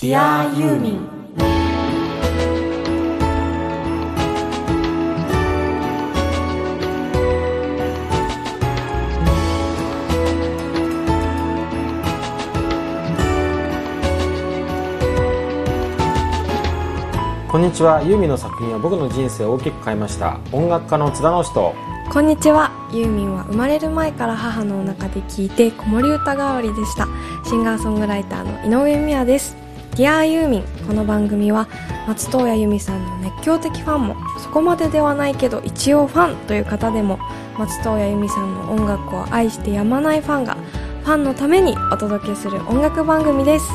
Dear ユーミンこんにちは。ユーミンの作品は僕の人生を大きく変えました。音楽家の津田直人。こんにちは。ユーミンは生まれる前から母のお腹で聴いて子守歌代わりでした。シンガーソングライターの井上美也です「Dear ユーミン」この番組は松任谷由実さんの熱狂的ファンもそこまでではないけど一応ファンという方でも松任谷由実さんの音楽を愛してやまないファンがファンのためにお届けする音楽番組です。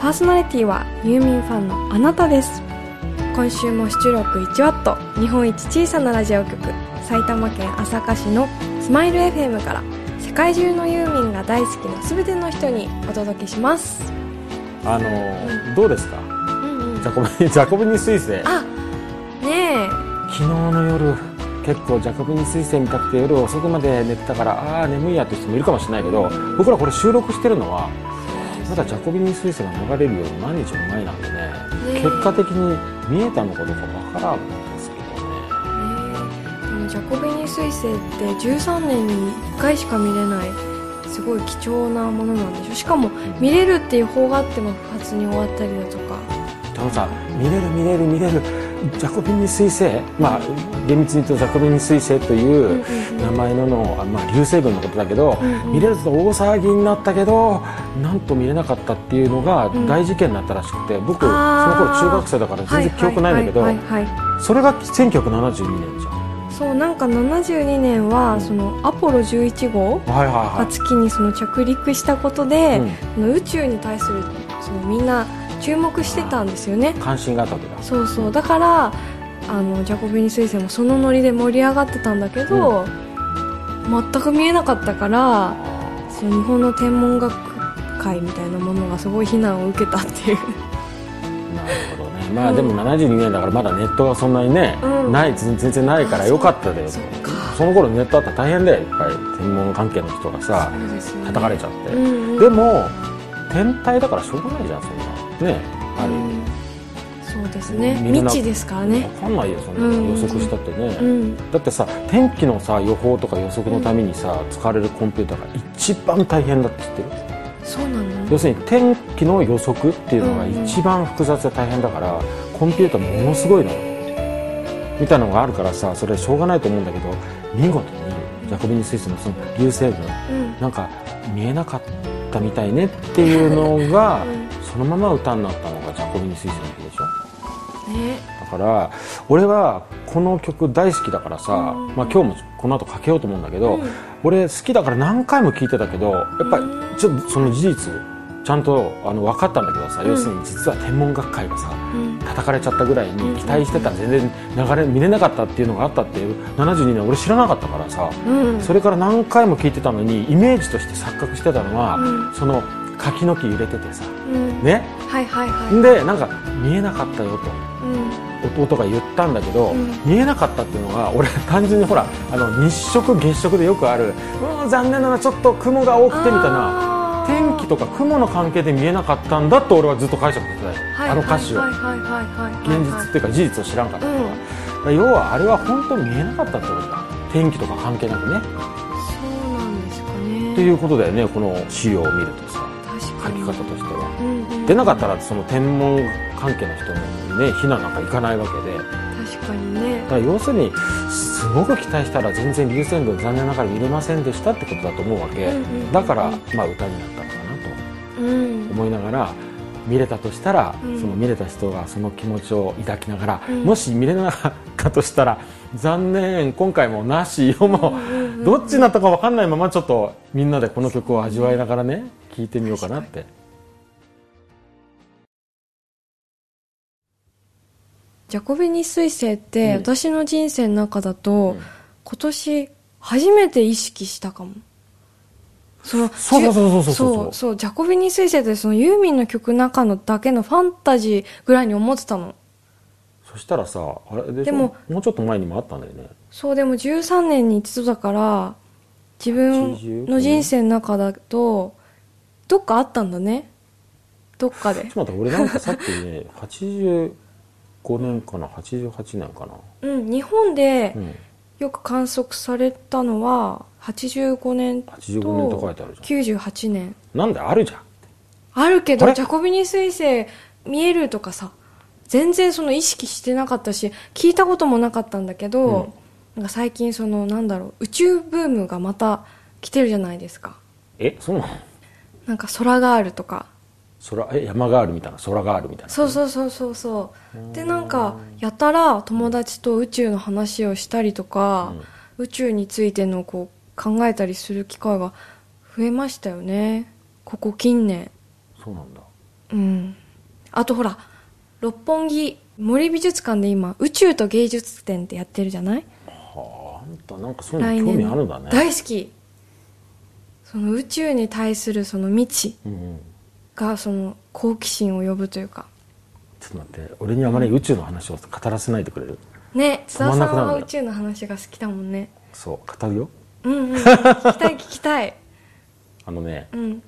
パーソナリティはユーミンファンのあなたです。今週も出力 1W 日本一小さなラジオ局埼玉県朝霞市のスマイル FM から世界中のユーミンが大好きな全ての人にお届けします。あのーどうですか？うんうん。ジャコビニ ジャコビニ彗星あね昨日の夜結構ジャコビニ彗星見たくて夜遅くまで寝てたからああー眠いやって人もいるかもしれないけど僕らこれ収録してるのはまだジャコビニ彗星が流れるより何日も前なんでねね結果的に見えたのかどうかわからんんですけどね。ジャコビニ彗星って13年に1回しか見れないすごい貴重なものなんでしょしかも見れるっていう方があっても不発に終わったりだとか。でもさ見れる見れる見れる。ジャコビニ彗星まあ厳密に言うとジャコビニ彗星という名前のの、あまあ、流星群のことだけど、うんうん。見れると大騒ぎになったけどなんと見れなかったっていうのがん。大事件になったらしくて僕その頃中学生だから全然記憶ないんだけどそれが1972年じゃんそうなんか72年はそのアポロ11号がは月にその着陸したことで、うの宇宙に対するそのみんな注目してたんですよね。い関心があったわけだ。そうそう。だからあのジャコビニ彗星もそのノリで盛り上がってたんだけど、全く見えなかったからその日本の天文学会みたいなものがすごい非難を受けたっていう。なるほどねまあでも72年だからまだネットがそんなにね、うん。ない全然ないからよかったで。その頃ネットあったら大変だよいっぱい天文関係の人がさね。叩かれちゃって、うんうん。でも天体だからしょうがないじゃんそんな。ねある意味、うん。そうですね。未知ですからね。分かんないよそんなうんの予測したってね、うん。だってさ天気のさ予報とか予測のためにさ、使われるコンピューターが一番大変だって知ってるそうなの要するに天気の予測っていうのが一番複雑で大変だから、コンピューターものすごいのよ。みたいなのがあるからさそれしょうがないと思うんだけど見事にジャコビニ彗星のその流星群うん。なんか見えなかったみたいねっていうのが、うんそのまま歌になったのがジャコビニ彗星なわけでしょ。ねだから俺はこの曲大好きだからさ、うん。まあ、今日もこの後かけようと思うんだけど、うん。俺好きだから何回も聴いてたけどやっぱりちょっとその事実ちゃんとあの分かったんだけどさ、うん。要するに実は天文学会がさうん。叩かれちゃったぐらいに期待してたら全然流れ見れなかったっていうのがあったっていう72年俺知らなかったからさ、うん。それから何回も聴いてたのにイメージとして錯覚してたのは、うん。その柿の木揺れててさうん。ね？はいはいはい。でなんか見えなかったよと。うん。弟が言ったんだけど、うん。見えなかったっていうのが俺単純にほらあの日食月食でよくあるうん残念だなちょっと雲が多くてみたいな天気とか雲の関係で見えなかったんだと俺はずっと解釈してたよ、はいあの歌詞を、はいはいはいはいはい現実っていうか事実を知らんかったから,、うん。要はあれは本当に見えなかったってことだ。天気とか関係なくね。そうなんですかね。っていうことだよねこの資料を見るとさ書き方としては。うんうん。でなかったらその天文関係の人にね避難なんか行かないわけで。確かにね。だから要するにすごく期待したら全然流星群残念ながら見れませんでしたってことだと思うわけ、うんうんだから、まあ、歌になった。のかなうんと思いながら見れたとしたら、うん。その見れた人がその気持ちを抱きながら、うん。もし見れなかったとしたら残念今回もなしよもうどっちになったか分かんないままちょっとみんなでこの曲を味わいながらね聴いてみようかなって。ジャコビニ彗星って、うん。私の人生の中だと、うん。今年初めて意識したかもそそうそうそうそうそうそう。ジャコビニ彗星ってそのユーミンの曲中のだけのファンタジーぐらいに思ってたの。そしたらさあれででももうちょっと前にもあったんだよね。そうでも13年に一度だから自分の人生の中だとどっかあったんだね。どっかで。ちょっと待って俺なんかさっきね 85年かな？88年かな？うん日本でよく観測されたのは、85年と85年と書いてあるじ98年。なんであるじゃん。あるけどジャコビニ彗星見えるとかさ全然その意識してなかったし聞いたこともなかったんだけど、なんか最近そのなんだろう宇宙ブームがまた来てるじゃないですか。えそうなの？なんか空があるとか。空え山があるみたいな空があるみたいな。そうそうそうそうそう。でなんかやたら友達と宇宙の話をしたりとか、宇宙についてのこう考えたりする機会が増えましたよね。ここ近年。そうなんだ。うん。あとほら六本木森美術館で今宇宙と芸術展ってやってるじゃない？はああんたなんかそういうの興味あるんだね。大好き。その宇宙に対するその未知。がその好奇心を呼ぶというか。ちょっと待って俺にあまり宇宙の話を語らせないでくれる？ね津田さんは宇宙の話が好きだもんね。そう語るようんうん。聞きたい聞きたい。あのねうん。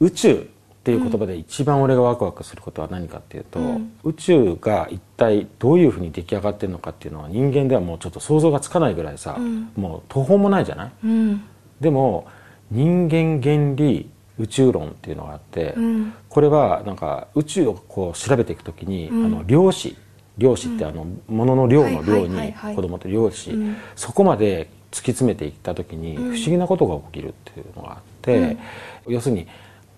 宇宙っていう言葉で一番俺がワクワクすることは何かっていうと、うん。宇宙が一体どういうふうに出来上がってるのかっていうのは人間ではもうちょっと想像がつかないぐらいさ、うん。もう途方もないじゃない？うん。でも人間原理宇宙論っていうのがあって、うん。これはなんか宇宙をこう調べていくときに、うん。あの量子量子ってあのものの量の量にはい子供と量子、うん。そこまで突き詰めていったときに不うん。思議なことが起きるっていうのがあって、要するに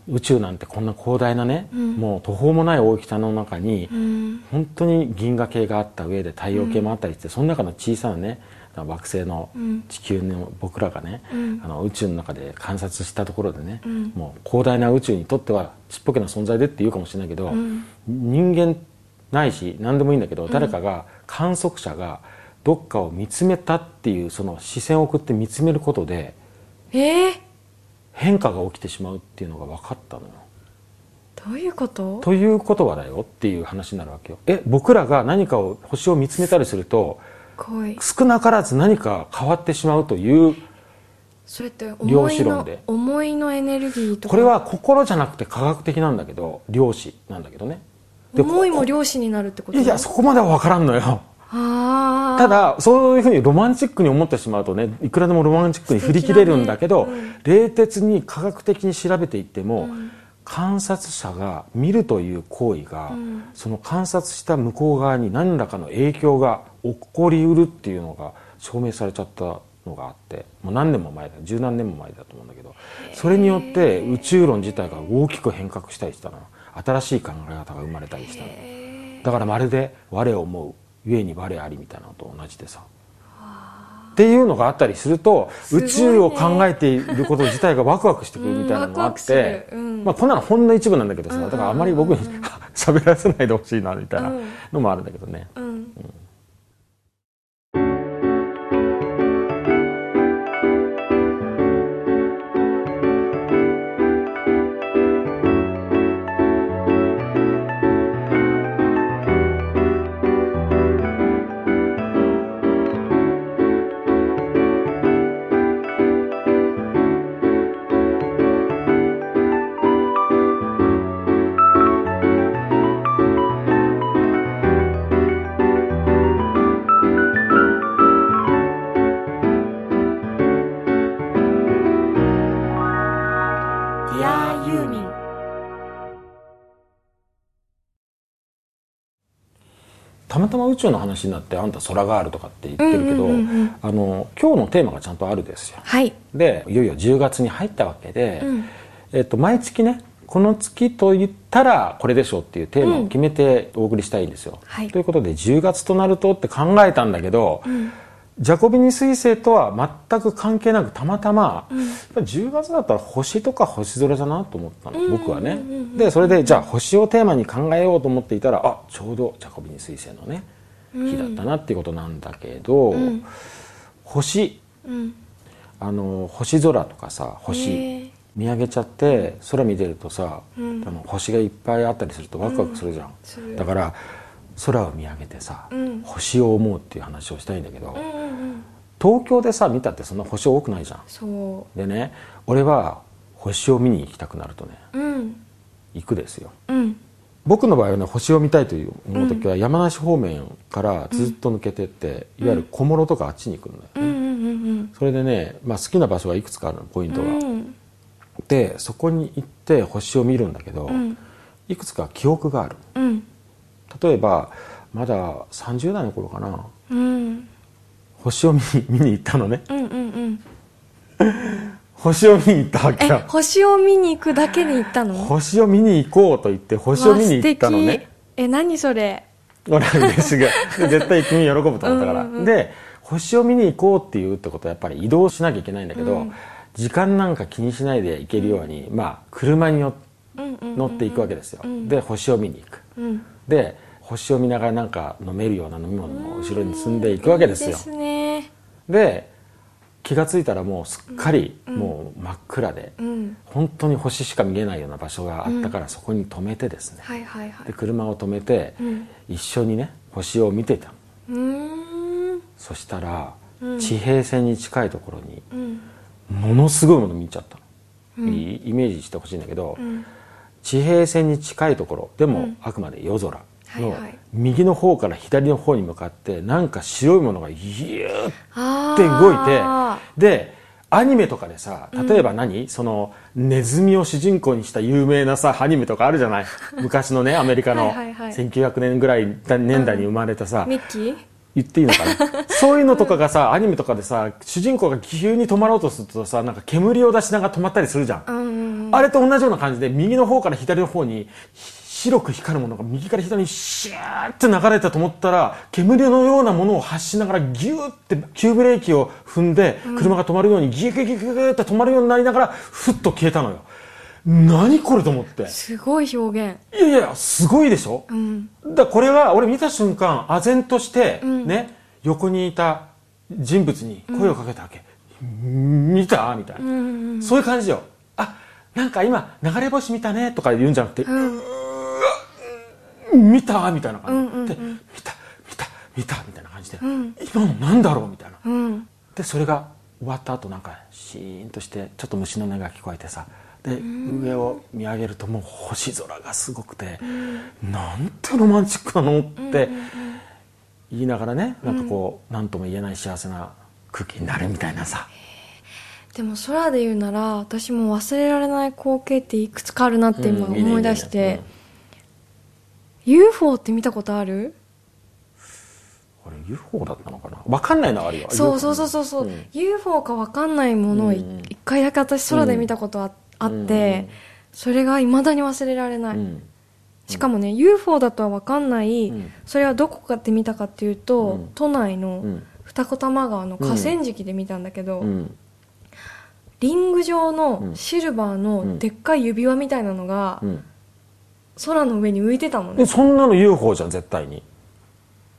宇宙なんてこんな広大なね、うん。もう途方もない大きさの中に、うん。本当に銀河系があった上で太陽系もあったりして、その中の小さなね惑星のうん。地球の僕らがね、うん。あの宇宙の中で観察したところでね、うん。もう広大な宇宙にとってはちっぽけな存在でって言うかもしれないけど、うん。人間ないし何でもいいんだけど、誰かが観測者がどっかを見つめたっていうその視線を送って見つめることでえー、変化が起きてしまうっていうのが分かったのよ。どういうこと？ということはだよっていう話になるわけよ。え僕らが何かを星を見つめたりすると恋少なからず何か変わってしまうというそれって量子論で。思いのエネルギーとか？これは心じゃなくて科学的なんだけど量子なんだけどねで思いもこ量子になるってこといやそこまでは分からんのよただそういうふうにロマンチックに思ってしまうとねいくらでもロマンチックに振り切れるんだけど、冷徹に科学的に調べていっても、うん。観察者が見るという行為が、うん。その観察した向こう側に何らかの影響が起こりうるっていうのが証明されちゃったのがあってもう何年も前だ十何年も前だと思うんだけどそれによって宇宙論自体が大きく変革したりしたの。新しい考え方が生まれたりしたの。だからまるで「我を思う故に我あり」みたいなのと同じでさ。っていうのがあったりすると宇宙を考えていること自体がワクワクしてくるみたいなのがあって、うんまあ、こんなのほんの一部なんだけどさ、だからあまり僕に 喋らせないでほしいなみたいなうん。のもあるんだけどね、うんたまたま宇宙の話になってあんた空があるとかって言ってるけど、うんうんうんうん。あの今日のテーマがちゃんとあるですよ。はい。でいよいよ10月に入ったわけで、うん。えっと、毎月ねこの月と言ったらこれでしょうっていうテーマを決めてお送りしたいんですよ。はい。ということで10月となるとって考えたんだけど、んジャコビニ彗星とは全く関係なくたまたま、やっぱり10月だったら星とか星空だなと思ったの、僕はね。でそれでじゃあ星をテーマに考えようと思っていたらあちょうどジャコビニ彗星のね日だったなっていうことなんだけど、ん。星。うん。あの星空とかさ星、見上げちゃって空見てるとさ、うん。星がいっぱいあったりするとワクワクするじゃん、だから空を見上げてさ、うん。星を思うっていう話をしたいんだけど、うんうんうん。東京でさ見たってそんな星多くないじゃん。そでね俺は星を見に行きたくなるとねううん。行くですよ。うん。僕の場合はね星を見たいという思う時は山梨方面からずっと抜けてって、いわゆる小諸とかあっちに行くんだよ、うんうんうん。それでね、まあ、好きな場所がいくつかあるのポイントが、うん。でそこに行って星を見るんだけど、ん。いくつか記憶があるうん例えばまだ30代の頃かな。うん。星を見に 見に行ったのね。うんうんうん。星を見に行ったわけ星を見に行くだけに行ったの？星を見に行こうと言って星を見に行ったのね。敵。え何それ？俺は嬉しいで絶対君喜ぶと思ったから。うんで星を見に行こうっていうってことはやっぱり移動しなきゃいけないんだけど、うん時間なんか気にしないで行けるように、まあ車に乗うんうんうん乗っていくわけですよ、んで星を見に行くうんで星を見ながらなんか飲めるような飲み物も後ろに積んでいくわけですよ。いいですねで気が付いたらもうすっかりもう真っ暗で、うん。本当に星しか見えないような場所があったからそこに止めてですね、はいはいはい。で車を止めてうん。一緒にね星を見てた。のうーん。そしたらうん。地平線に近いところにうん。ものすごいもの見ちゃったの、イメージしてほしいんだけど、うん地平線に近いところ。でもうん。あくまで夜空。の右の方から左の方に向かってなんか白いものがギューって動いてあでアニメとかでさ例えば何、そのネズミを主人公にした有名なさアニメとかあるじゃない？昔のねアメリカのはいはいはい。1900年ぐらい年代に生まれたさ、ーミッキー？言っていいのかな？そういうのとかがさアニメとかでさ主人公が急に止まろうとするとさなんか煙を出しながら止まったりするじゃん、うんうんあれと同じような感じで右の方から左の方に白く光るものが右から左にシューって流れたと思ったら煙のようなものを発しながらギューって急ブレーキを踏んで車が止まるようにギュギュギュギュギュって止まるようになりながらふっと消えたのよ何これと思って。すごい表現。いやいやすごいでしょ、うん。だこれは俺見た瞬間唖然として、ん。ね横にいた人物に声をかけたわけ、見た？みたいな、うんうんそういう感じよ。あなんか今流れ星見たねとか言うんじゃなくて、うん。見た？みたいな感じ。で、うんうんうん。で見た見た見たみたいな感じで、うん。今のなんだろう？みたいな。うん。でそれが終わった後なんかシーンとしてちょっと虫の音が聞こえてさで上を見上げるともう星空がすごくて、なんてロマンチックなのって言いながらねなんかこう何とも言えない幸せな空気になるみたいなさ、でも空で言うなら私も忘れられない光景っていくつかあるなって今思い出して、UFO って見たことある？これ UFO だったのかな？分かんないのはあるよ。そうそうそうそうそう、ん。UFO か分かんないものを一回だけ私空で見たことあ,、あってうんそれが未だに忘れられない、うん。しかもね UFO だとは分かんない、うん。それはどこかって見たかっていうと、うん。都内のうん。二子玉川の河川敷で見たんだけど、うん。リング状うのん。シルバーうん。のでっかい指輪みたいなのがうん。空の上に浮いてたのね。でそんなの UFO じゃん絶対に。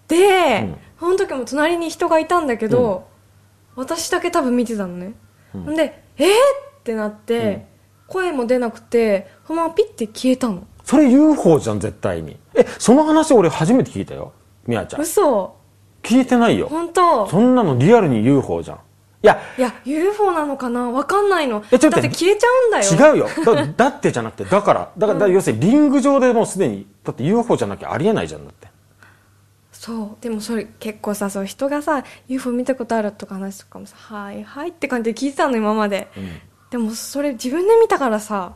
で、うん。その時も隣に人がいたんだけど、私だけ多分見てたのね、うん。ん、でえー、ってなって、声も出なくてそのままピッて消えたの。それ UFO じゃん絶対に。えその話俺初めて聞いたよみやちゃん。嘘。聞いてないよ。本当。そんなのリアルに UFO じゃん。いや。いや UFO なのかな？わかんないの。えちょっとだって消えちゃうんだよ。違うよ。だ だってじゃなくてだからだから、だから要するにリング上でもうすでにだって UFO じゃなきゃありえないじゃんだって。そう。でもそれ結構さそう人がさ UFO 見たことあるとか話とかもさはいはいって感じで聞いてたの今まで、でもそれ自分で見たからさ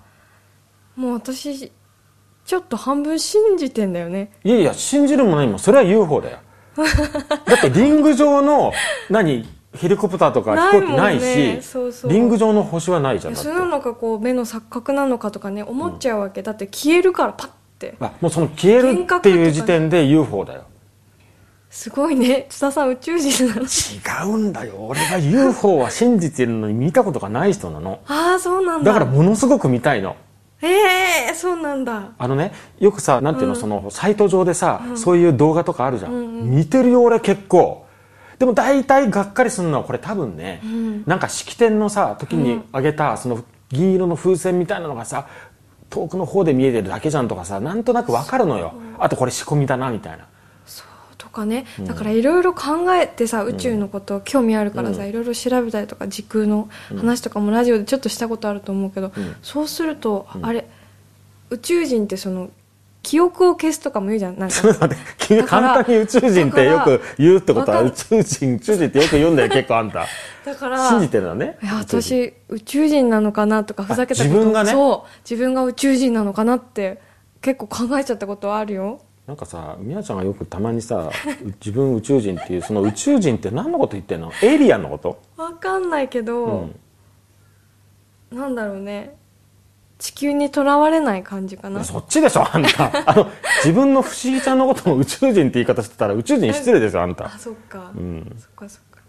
もう私ちょっと半分信じてんだよね。いやいや信じるも何も。それは UFO だよ。だってリング上の何ヘリコプターとか飛行機ないしね。そうそう。リング上の星はないじゃんそれなのかこう目の錯覚なのかとかね思っちゃうわけ、だって消えるからパッて。あもうその消えるっていう時点で UFO だよすごいね。津田さん宇宙人なの。違うんだよ。俺が UFO は信じてるのに見たことがない人なの。ああそうなんだ。だからものすごく見たいの。ええそうなんだ。あのねよくさなんていうの、そのサイト上でさ、そういう動画とかあるじゃん、うん見てるよ俺結構。でも大体がっかりするのはこれ多分ね、ん。なんか式典のさ時にあげたその銀色の風船みたいなのがさ遠くの方で見えてるだけじゃんとかさなんとなくわかるのよ。あとこれ仕込みだなみたいな。とかね。だからいろいろ考えてさ宇宙のこと興味あるからさいろいろ調べたりとか時空の話とかもラジオでちょっとしたことあると思うけど、ん。そうすると、あれ宇宙人ってその記憶を消すとかも言うじゃんなんか。簡単に宇宙人ってよく言うってことは宇宙人宇宙人ってよく言うんだよ 結構あんた。だから信じてるのねいや私宇宙人なのかなとかふざけたこと自分がね。そう自分が宇宙人なのかなって結構考えちゃったことはあるよなんかさみやちゃんがよくたまにさう 自分宇宙人っていうその宇宙人って何のこと言ってんの？エイリアンのこと？わかんないけど、うん。なんだろうね。地球にとらわれない感じかな。そっちでしょあんた。あの自分の不思議ちゃんのことを宇宙人って言い方してたら宇宙人に失礼ですよあんた。あそっか、うん。そっかそっか。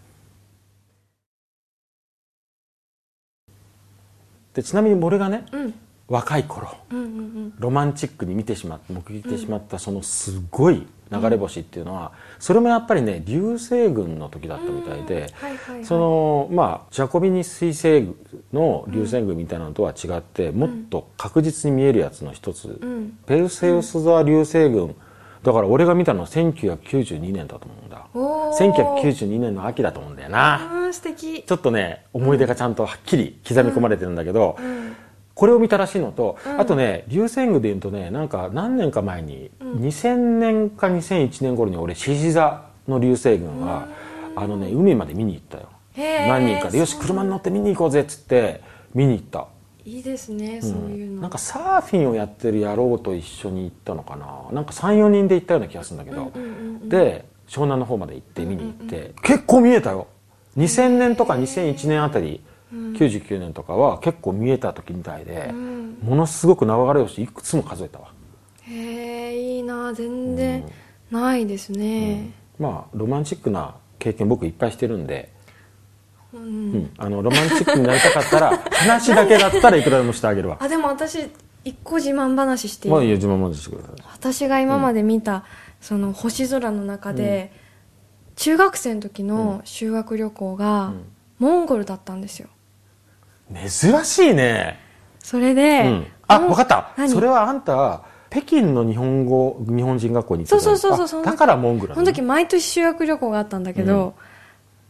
でちなみに俺がねうん若い頃うんうんうん。ロマンチックに見てしまって目撃してしまったそのすごい流れ星っていうのは、それもやっぱりね流星群の時だったみたいで、はいはいはい。そのまあジャコビニ彗星の流星群みたいなのとは違って、もっと確実に見えるやつの一つ、うん。ペルセウス座流星群。だから俺が見たのは1992年だと思うんだ。おー。1992年の秋だと思うんだよな。素敵。ちょっとね思い出がちゃんとはっきり刻み込まれてるんだけど、うんこれを見たらしいのと、うん。あとね流星群でいうとねなんか何年か前に、2000年か2001年頃に俺獅子座の流星群は、あのね海まで見に行ったよ。何人かでよし車に乗って見に行こうぜっつって見に行った、いいですね、そういうの。なんかサーフィンをやってる野郎と一緒に行ったのかな。なんか34人で行ったような気がするんだけど、うんうんうんで湘南の方まで行って見に行って、結構見えたよ。2000年とか2001年あたり、99年とかは結構見えた時みたいで、うん。ものすごく流れ星いくつも数えたわ、へえいいな全然ないですね。まあロマンチックな経験僕いっぱいしてるんで、うん、うん。あのロマンチックになりたかったら 話だけだったらいくらでもしてあげるわ。あでも私一個自慢話していい、まあいいよ自慢までしてください私が今まで見た、その星空の中で、中学生の時の修学旅行が、モンゴルだったんですよ珍しいね。それで、うん、あ分かった。何？それはあんた北京の日本語日本人学校に行ってたそうそうそうそう。だからモンゴルなの？その時毎年修学旅行があったんだけど、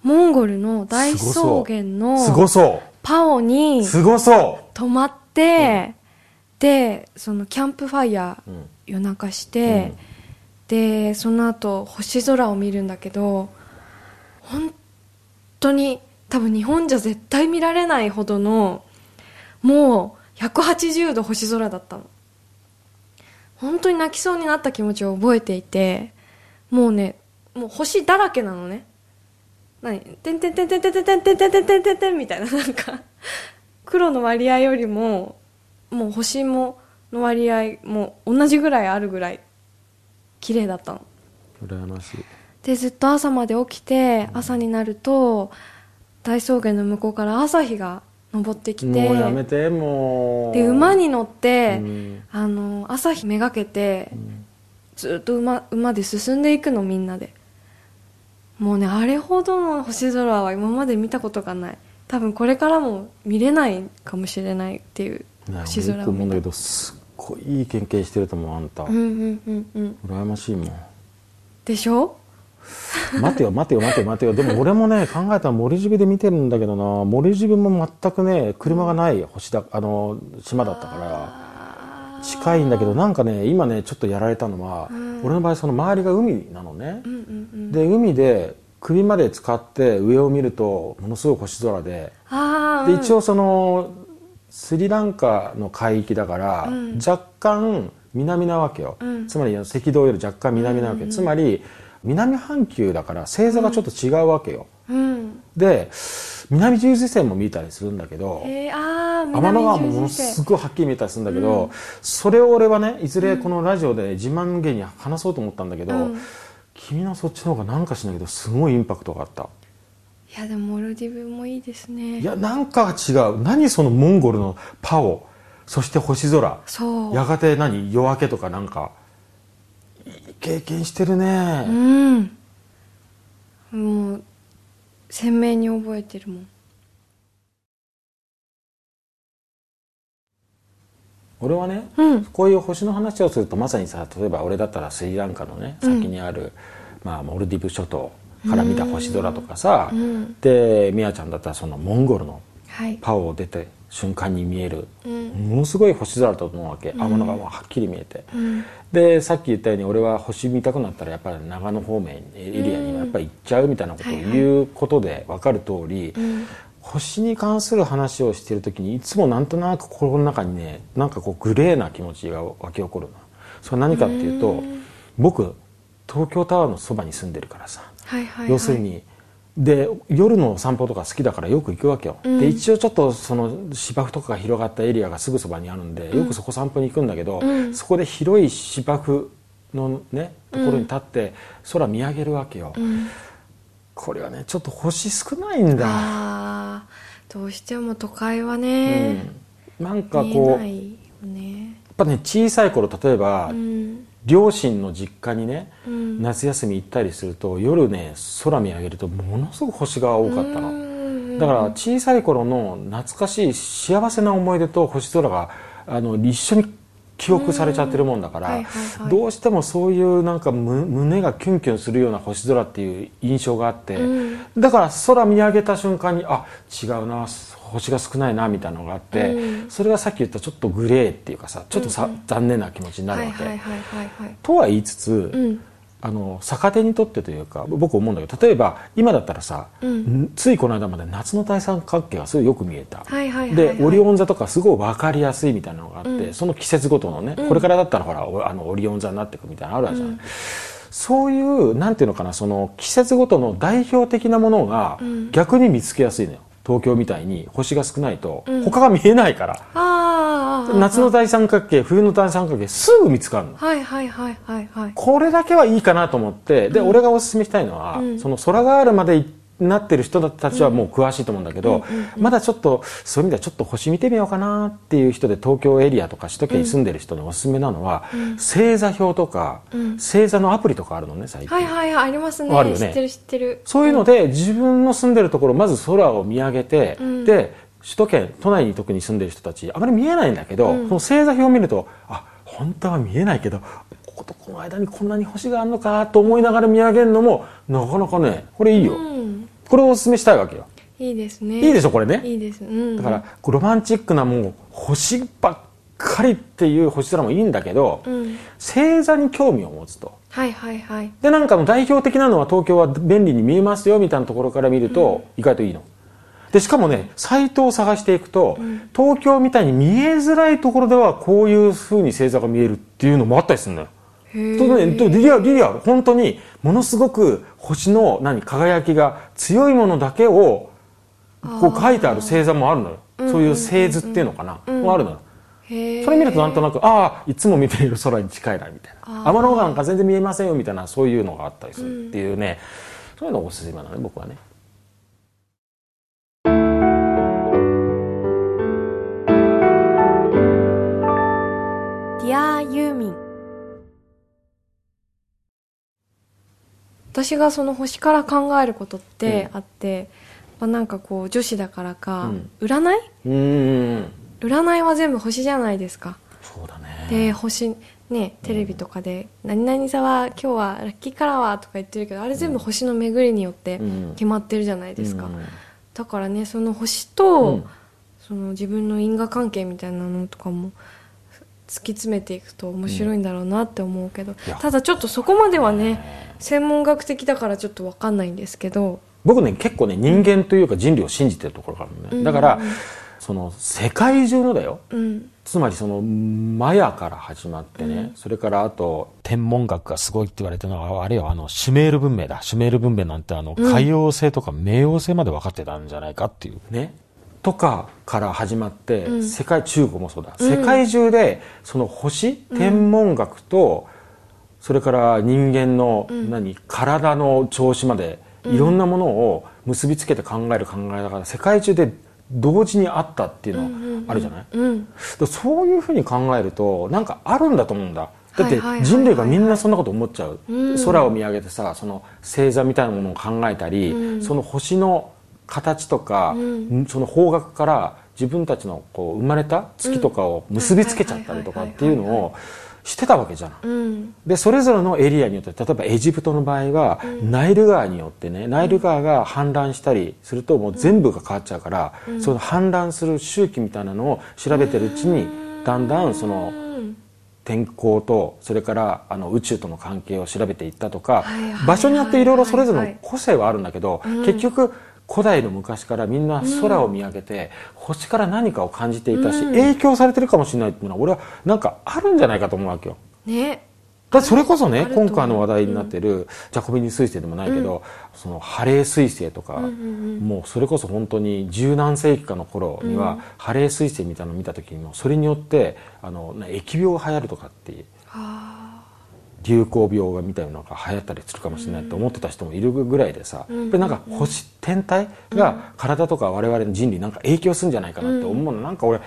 モンゴルの大草原のすごそパオうにすごそ泊まって、でそのキャンプファイヤーう、うん。夜中して、でその後星空を見るんだけど本当に多分日本じゃ絶対見られないほどのもう180度星空だったの。本当に泣きそうになった気持ちを覚えていてもうねもう星だらけなのね。何？てんてんてんてんてんてんてんてんてんてんてんてんてんみたいななんか黒の割合よりももう星もの割合も同じぐらいあるぐらい綺麗だったの羨ましいでずっと朝まで起きて朝になると大草原の向こうから朝日が昇ってきてもうやめてもう。で馬に乗って、うん。あの朝日めがけて、ずっと馬馬で進んでいくのみんなで。もうねあれほどの星空は今まで見たことがない。多分これからも見れないかもしれないっていうね星俺よく思うんだ空を見たけどすっごいいい経験してると思うあんた、うんうんうんうん。羨ましいもん。でしょ？待てよ待てよ待てよ待てよ。でも俺もね考えたら森ジビで見てるんだけどな。森ジビも全くね車がない星だあの島だったから。近いんだけどなんかね今ねちょっとやられたのは、俺の場合その周りが海なのね、うんうんうん。で海で首まで使って上を見るとものすごい星空で。で一応そのスリランカの海域だから、うん。若干南なわけよ、うん。つまり赤道より若干南なわけ、つまり南半球だから星座がちょっと違うわけよ、うん。で南十字星も見たりするんだけど、えー、ああ天の川もものすごいはっきり見えたりするんだけど、それを俺はねいずれこのラジオで自慢げに話そうと思ったんだけど、うん。君のそっちの方がなんかしないけどすごいインパクトがあった。いやでもモルディブもいいですね。いやなんかが違う。何そのモンゴルのパオそして星空。やがて何夜明けとかなんか経験してるね、うん。もう鮮明に覚えてるもん。俺はね、うん。こういう星の話をするとまさにさ例えば俺だったらスリランカのね先にある、まあ、モルディブ諸島から見た星空とかさ、うん。でみやちゃんだったらそのモンゴルのはい。パオを出て瞬間に見える、うん。ものすごい星空だと思うわけ、天の川もはっきり見えて、でさっき言ったように俺は星見たくなったらやっぱり長野方面エリアにやっぱり行っちゃうみたいなことを言うことで分かる通り、星に関する話をしてる時にいつもなんとなく心の中にねなんかこうグレーな気持ちが湧き起こるの。それは何かっていうと僕東京タワーのそばに住んでるからさ、はいはいはい。要するにで夜の散歩とか好きだからよく行くわけよ、で一応ちょっとその芝生とかが広がったエリアがすぐそばにあるんでよくそこ散歩に行くんだけど、そこで広い芝生のねところに立って空見上げるわけよ、これはねちょっと星少ないんだ、どうしても都会はね、うん、なんかこうやっぱね小さい頃例えば、うん両親の実家にね、うん。夏休み行ったりすると夜ね空見上げるとものすごく星が多かったの、うんだから小さい頃の懐かしい幸せな思い出と星空があの一緒に記憶されちゃってるもんだから、どうしてもそういうなんかむ胸がキュンキュンするような星空っていう印象があって、うん。だから空見上げた瞬間にあ違うな星が少ないなみたいなのがあって、うん。それがさっき言ったちょっとグレーっていうかさちょっとさ、残念な気持ちになるわけ。とは言いつつ、うん。あの逆手にとってというか僕思うんだけど例えば今だったらさ、うん。ついこの間まで夏の大三角形がすごいよく見えた、はいはいはいはいでオリオン座とかすごい分かりやすいみたいなのがあって、うん。その季節ごとのね、これからだったらほらおあのオリオン座になっていくみたいなのあるじゃない、そういうなんていうのかなその季節ごとの代表的なものがん。逆に見つけやすいのよ東京みたいに星が少ないと、うん。他が見えないから、あー夏の大三角形冬の大三角形すぐ見つかるの。はいはいはいはいはい。これだけはいいかなと思ってで、俺がおすすめしたいのは、うん。その空があるまでなってる人たちはもう詳しいと思うんだけど、まだちょっとそういう意味ではちょっと星見てみようかなっていう人で東京エリアとか首都圏に住んでる人におすすめなのは、星座表とか、うん。星座のアプリとかあるのね最近、はいはいはいありますね。あるよね。知ってる知ってる。そういうので自分の住んでるところまず空を見上げて、うん。で首都圏都内に特に住んでる人たちあまり見えないんだけど、うん。その星座表を見るとあ本当は見えないけどこことこの間にこんなに星があるのかと思いながら見上げるのもなかなかねこれいいよ、うん。これをおすすめしたいわけよ。いいですね。いいでしょこれね？いいです。うん。だからロマンチックなもう星ばっかりっていう星空もいいんだけど、うん。星座に興味を持つと。はいはいはい。でなんかの代表的なのは東京は便利に見えますよみたいなところから見ると意外といいの。でしかもねサイトを探していくと、東京みたいに見えづらいところではこういうふうに星座が見えるっていうのもあったりするのよ。とねとリアルリアル本当にものすごく星の何輝きが強いものだけをこう書いてある星座もあるのよ。そういう星図っていうのかな、もあるのよ。それ見るとなんとなくああいつも見ている空に近いなみたいな。天の川なんか全然見えませんよみたいなそういうのがあったりするっていうね、そういうのがおすすめなのね僕はね。Dear ユーミン私がその星から考えることってあって、まあ、なんかこう女子だからか、うん。占い？占いは全部星じゃないですか。そうだね。で星ねテレビとかで「何々座は今日はラッキーカラーは」とか言ってるけどあれ全部星の巡りによってうん。決まってるじゃないですか、うん。だからねその星と、うん。その自分の因果関係みたいなのとかも突き詰めていくと面白いんだろうなって思うけど、いや。ただちょっとそこまではね専門学的だからちょっと分かんないんですけど。僕ね結構ね人間というか人類を信じてるところがあるのね、うん。だからその世界中のだよ。うん。つまりそのマヤから始まってね、それからあと天文学がすごいって言われてるのはあれよあのシュメール文明だ。シュメール文明なんてあの海王星とか冥王星まで分かってたんじゃないかっていう。ねとかから始まって、うん。世界中国もそうだ、うん。世界中でその星天文学と、それから人間の、何体の調子までいろんなものを結びつけて考える考えだから世界中で同時にあったっていうのあるじゃない、そういうふうに考えるとなんかあるんだと思うんだ。だって人類がみんなそんなこと思っちゃう、うん。空を見上げてさその星座みたいなものを考えたり、うん。その星の形とか、うん。その方角から自分たちのこう生まれた月とかを結びつけちゃったりとかっていうのをしてたわけじゃない、うん。でそれぞれのエリアによって例えばエジプトの場合は、ナイル川によってねナイル川が氾濫したりするともう全部が変わっちゃうから、その氾濫する周期みたいなのを調べてるうちに、だんだんそのうん天候とそれからあの宇宙との関係を調べていったとか、場所によっていろいろそれぞれはいの個性はあるんだけど、結局古代の昔からみんな空を見上げて、星から何かを感じていたし、うん。影響されてるかもしれないっていうのは俺はなんかあるんじゃないかと思うわけよ。ね。だそれこそね今回の話題になってる、ジャコビニ彗星でもないけど、そのハレー彗星とか、うんうんもうそれこそ本当に十何世紀かの頃には、うん。ハレー彗星みたいなのを見た時にもそれによってあのね疫病が流行るとかっていう。あ流行病がみたいなのが流行ったりするかもしれないと思ってた人もいるぐらいでさ、うん。やっぱりなんか星天体が体とか我々の人類になんか影響するんじゃないかなって思うの、なんか俺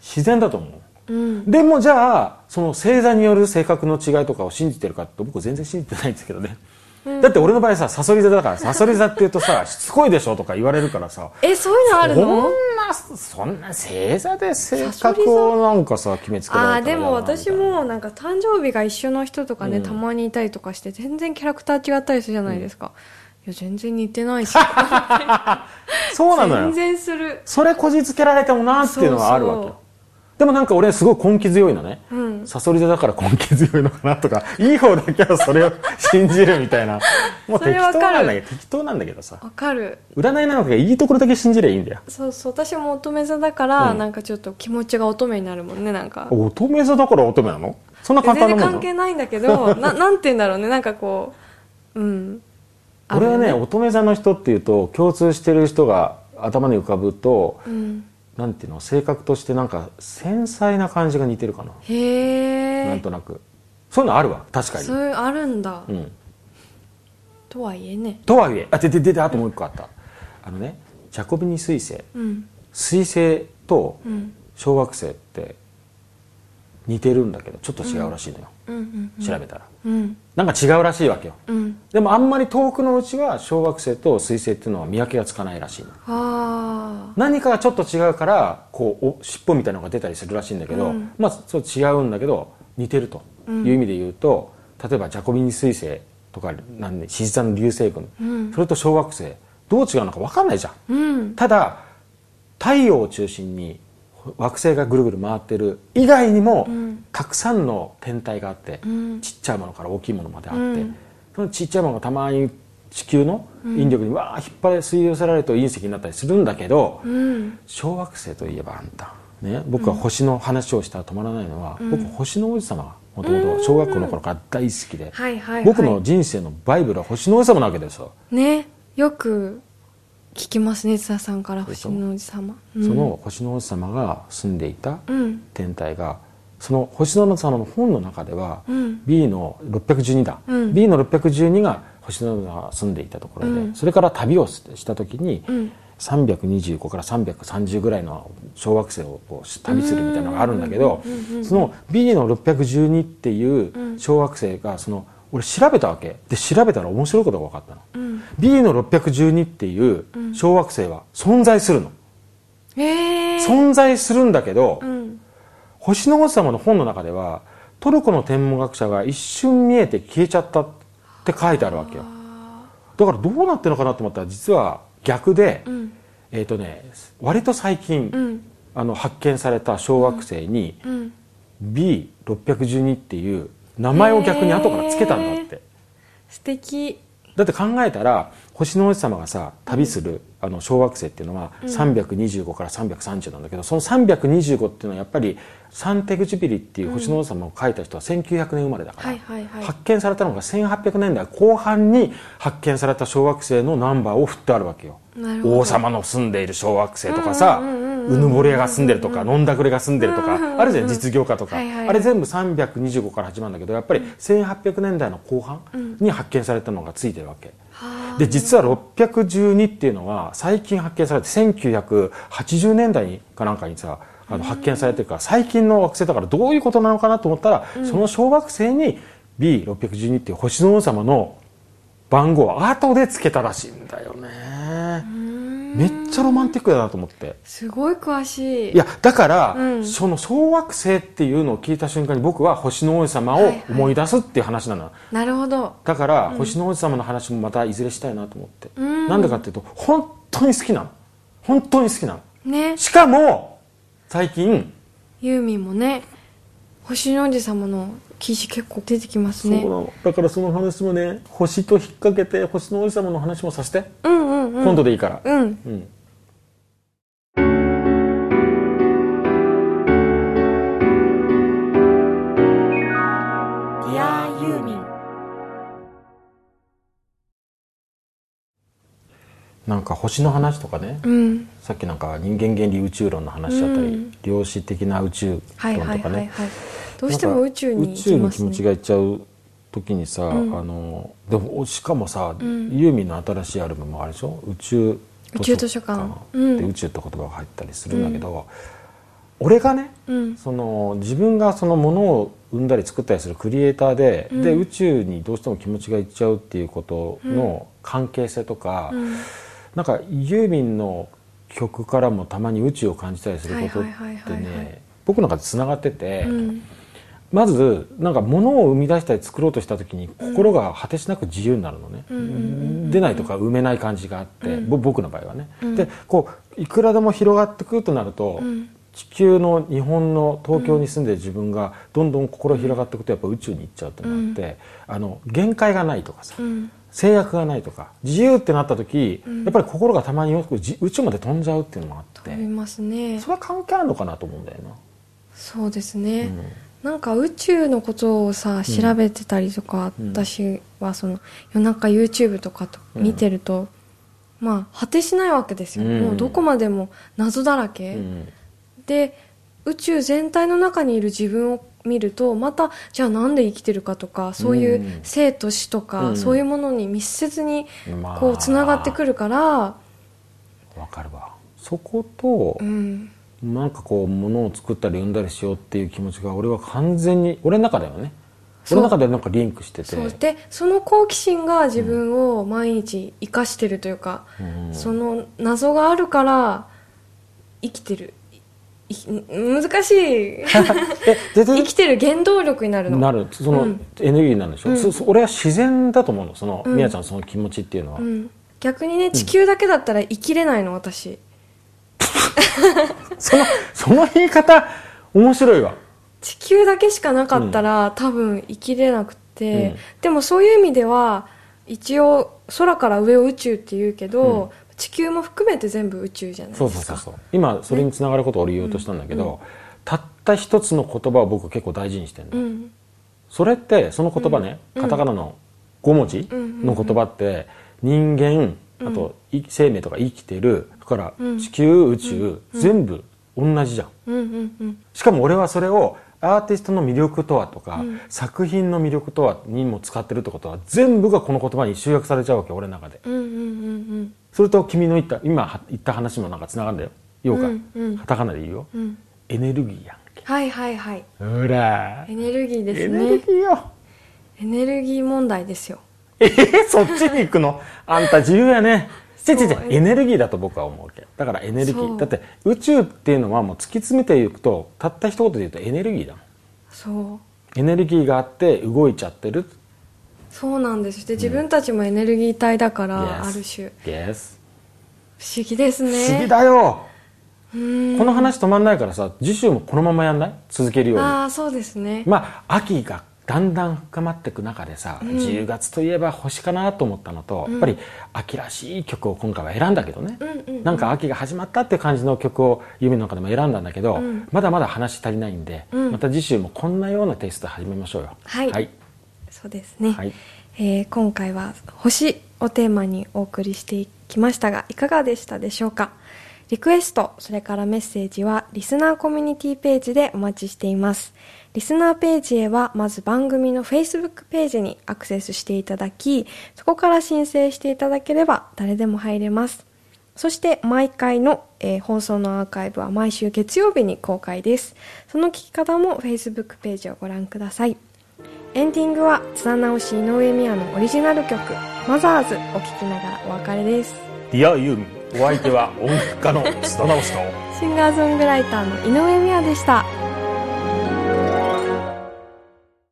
自然だと思う。ーうん。でもじゃあその星座による性格の違いとかを信じてるかって僕全然信じてないんですけどね、だって俺の場合さサソリ座だからサソリ座って言うとさ しつこいでしょとか言われるからさ。えそういうのあるそんのなそんな星座で性格をなんかさ決めつけられたらあーでも私もなんか誕生日が一緒の人とかね、うん。たまにいたりとかして全然キャラクター違ったりするじゃないですか、いや全然似てないし。そうなのよ。全然する。それこじつけられてもなっていうのはあるわけ。よそうでもなんか俺すごい根気強いのね、うん。サソリ座だから根気強いのかなとか いい方だけはそれを信じるみたいな。もう適当なんだけど適当なんだけどさ。わかる。占いなのかいいところだけ信じりゃいいんだよ。そうそう。私も乙女座だから、うん。なんかちょっと気持ちが乙女になるもんねなんか。乙女座だから乙女なの？そんな全然簡単なもんなの？関係ないんだけど ななんて言うんだろうね。なんかこううん。俺はねよ乙女座の人っていうと共通してる人が頭に浮かぶとうん、なんていうの性格としてなんか繊細な感じが似てるかな、へえなんとなく。そういうのあるわ確かに。そういうあるんだ、うん。とはいえね。とはいえあでででであともう一個あった。あのねジャコビニ彗星。うん。彗星とうん。小惑星って似てるんだけどちょっと違うらしいのよ、調べたら。うん。なんか違うらしいわけよ。うん。でもあんまり遠くのうちは小惑星と彗星っていうのは見分けがつかないらしい何かがちょっと違うからこうお尻尾みたいなのが出たりするらしいんだけど、うん。まあそう違うんだけど似てると。いう意味で言うと、例えばジャコビニ彗星とかなんで獅子座の流星群、うん。それと小惑星どう違うのか分かんないじゃん。ただ太陽を中心に惑星がぐるぐる回ってる以外にも、うん。たくさんの天体があって、うん。ちっちゃいものから大きいものまであって、うん。そのちっちゃいものがたまに地球の引力にわー引っ張り吸い寄せられると隕石になったりするんだけど、うん。小惑星といえばあんた、ね、僕は星の話をしたら止まらないのは、うん。僕星の王子様がもともと小学校の頃から大好きで、僕の人生のバイブルは星の王子様なわけですよ、ねよく聞きますね津田さんから星の王子様、うん、その星の王子様が住んでいたうん。天体がその星の王子様の本の中では、うん。B の612だ、うん。B の612が星の王子様が住んでいたところで、うん。それから旅をした時に、うん。325から330ぐらいの小惑星をこう旅するみたいなのがあるんだけどうん。うん。うん。うん。その B の612っていう小惑星がその俺調べたわけ。で調べたら面白いことが分かったの、うん。B の612っていう小惑星は存在するの、へえ。存在するんだけど、うん。星の王子様の本の中ではトルコの天文学者が一瞬見えて消えちゃったって書いてあるわけよ。だからどうなってるのかなと思ったら実は逆で、うん。えっ、とね割と最近、うん。あの発見された小惑星にうん。B612 っていう名前を逆に後からつけたんだって、素敵。だって考えたら星の王子様がさ旅する、あの小惑星っていうのは325から330なんだけどその325っていうのはやっぱりサンテグジュビリっていう星の王子様を書いた人は1900年生まれだから、発見されたのが1800年代後半に発見された小惑星のナンバーを振ってあるわけよ。王様の住んでいる小惑星とかさうんうんうんうんうぬぼれ屋が住んでるとか飲んだくれが住んでるとかあるじゃん実業家とか。あれ全部325から始まるんだけどやっぱり1800年代の後半に発見されたのがついてるわけ。はあで実は612っていうのは最近発見されて1980年代かなんかにさあの発見されてるから最近の惑星だからどういうことなのかなと思ったら、その小惑星に B612 っていう星の王様の番号を後でつけたらしいんだよね。めっちゃロマンティックだなと思って。すごい詳しい。いやだから、うん。その小惑星っていうのを聞いた瞬間に僕は星の王子様を思い出すっていう話なの、なるほど。だから、星の王子様の話もまたいずれしたいなと思って、うん。なんでかっていうと本当に好きなの。本当に好きなの。ね。しかも最近、ユーミンもね星の王子様の記事結構出てきますね。そうなのだからその話もね星と引っ掛けて星の王子様の話もさせて、うんうんうん。今度でいいから。うん。うん。なんか星の話とかね、うん。さっきなんか人間原理宇宙論の話だったり、うん。量子的な宇宙はい論とかね、はいはいはいどうしても宇宙に行宇宙に気持ちがいっちゃう時にさ、うん。あのでもしかもさ、ん。ユーミンの新しいアルバムもあれでしょ？宇宙宇宙図書館。でうん。宇宙って言葉が入ったりするんだけど、俺がねうん。その自分がそのものを生んだり作ったりするクリエイターで,、うん。で宇宙にどうしても気持ちがいっちゃうっていうことの関係性とか、うん。なんかユーミンの曲からもたまに宇宙を感じたりすることってね僕の中でつながってて、うんまずなんか物を生み出したり作ろうとした時に心が果てしなく自由になるのね、出ないとか埋めない感じがあって、うん。ぼ僕の場合はね、うん。でこういくらでも広がってくるとなると、うん。地球の日本の東京に住んでる自分がどんどん心広がっていくとやっぱ宇宙に行っちゃうってなって、あの限界がないとかさ、うん。制約がないとか自由ってなった時、うん。やっぱり心がたまによくじ宇宙まで飛んじゃうっていうのもあって、飛びますね。それは関係あるのかなと思うんだよな。そうですね、うんなんか宇宙のことをさ調べてたりとか、うん私はその夜中 YouTube とかと見てると、まあ果てしないわけですよ、うん。もうどこまでも謎だらけ、うん。で宇宙全体の中にいる自分を見るとまたじゃあなんで生きてるかとかそういううん。生と死とか、うん。そういうものに密接にまあ。こうつながってくるから、わかるわ。そことう、ん、なんかこう物を作ったり生んだりしようっていう気持ちが俺は完全に俺の中ではね。俺の中でなんかリンクしてて。そう。でその好奇心が自分を毎日生かしてるというか、うん。その謎があるから生きてる。難しい。生きてる原動力になるの。なる。そのうん。エネルギーなんでしょ、うん。俺は自然だと思うの。その、うん。みやちゃんのその気持ちっていうのは、うん、逆にね地球だけだったら生きれないの私 そのその言い方面白いわ。地球だけしかなかったら、多分生きれなくて、うん。でもそういう意味では一応空から上を宇宙って言うけど、地球も含めて全部宇宙じゃないですか。そうそうそう今それにつながることを俺言おうとしたんだけど、たった一つの言葉を僕結構大事にしてるの、うん。それってその言葉ね、うん。カタカナの5文字の言葉って人間あとい生命とか生きてるだからうん。地球宇宙、全部同じじゃん。しかも俺はそれをアーティストの魅力とはとか、うん。作品の魅力とはにも使ってるってことは全部がこの言葉に集約されちゃうわけ俺の中で。それと君の言った今は言った話もなんかつながるんだよ。ようか、うんうん。カタカナで言うよ、うん。うんエネルギーやんけ。はいはいはい。ほらエネルギーですエネルギねーよ。エネルギー問題ですよえー、そっちに行くの？あんた自由やね。違う違うエネルギーだと僕は思うわけだからエネルギー。だって宇宙っていうのはもう突き詰めていくとたった一言で言うとエネルギーだもん。そう。エネルギーがあって動いちゃってる。そうなんです。で自分たちもエネルギー体だから、Yes ある種。Yes 不思議ですね。不思議だよ、うん。この話止まんないからさ次週もこのままやんない？続けるように。ああそうですね、まあ秋がだんだん深まっていく中でさ、うん。10月といえば星かなと思ったのと、うん。やっぱり秋らしい曲を今回は選んだけどね、うんうんうん。なんか秋が始まったって感じの曲を夢の中でも選んだんだけど、うん。まだまだ話足りないんで、うん。また次週もこんなようなテイストで始めましょうよ。はい。はい、そうですね、はい。えー今回は星をテーマにお送りしてきましたがいかがでしたでしょうか？リクエストそれからメッセージはリスナーコミュニティページでお待ちしていますリスナーページへはまず番組の Facebook ページにアクセスしていただきそこから申請していただければ誰でも入れます。そして毎回の、えー放送のアーカイブは毎週月曜日に公開です。その聞き方も Facebook ページをご覧ください。エンディングは津田直し井上美也のオリジナル曲「マザーズ」を聴きながらお別れです。ディアユーミンお相手は音楽家の須田直樹と。シンガーソングライターの井上美也でした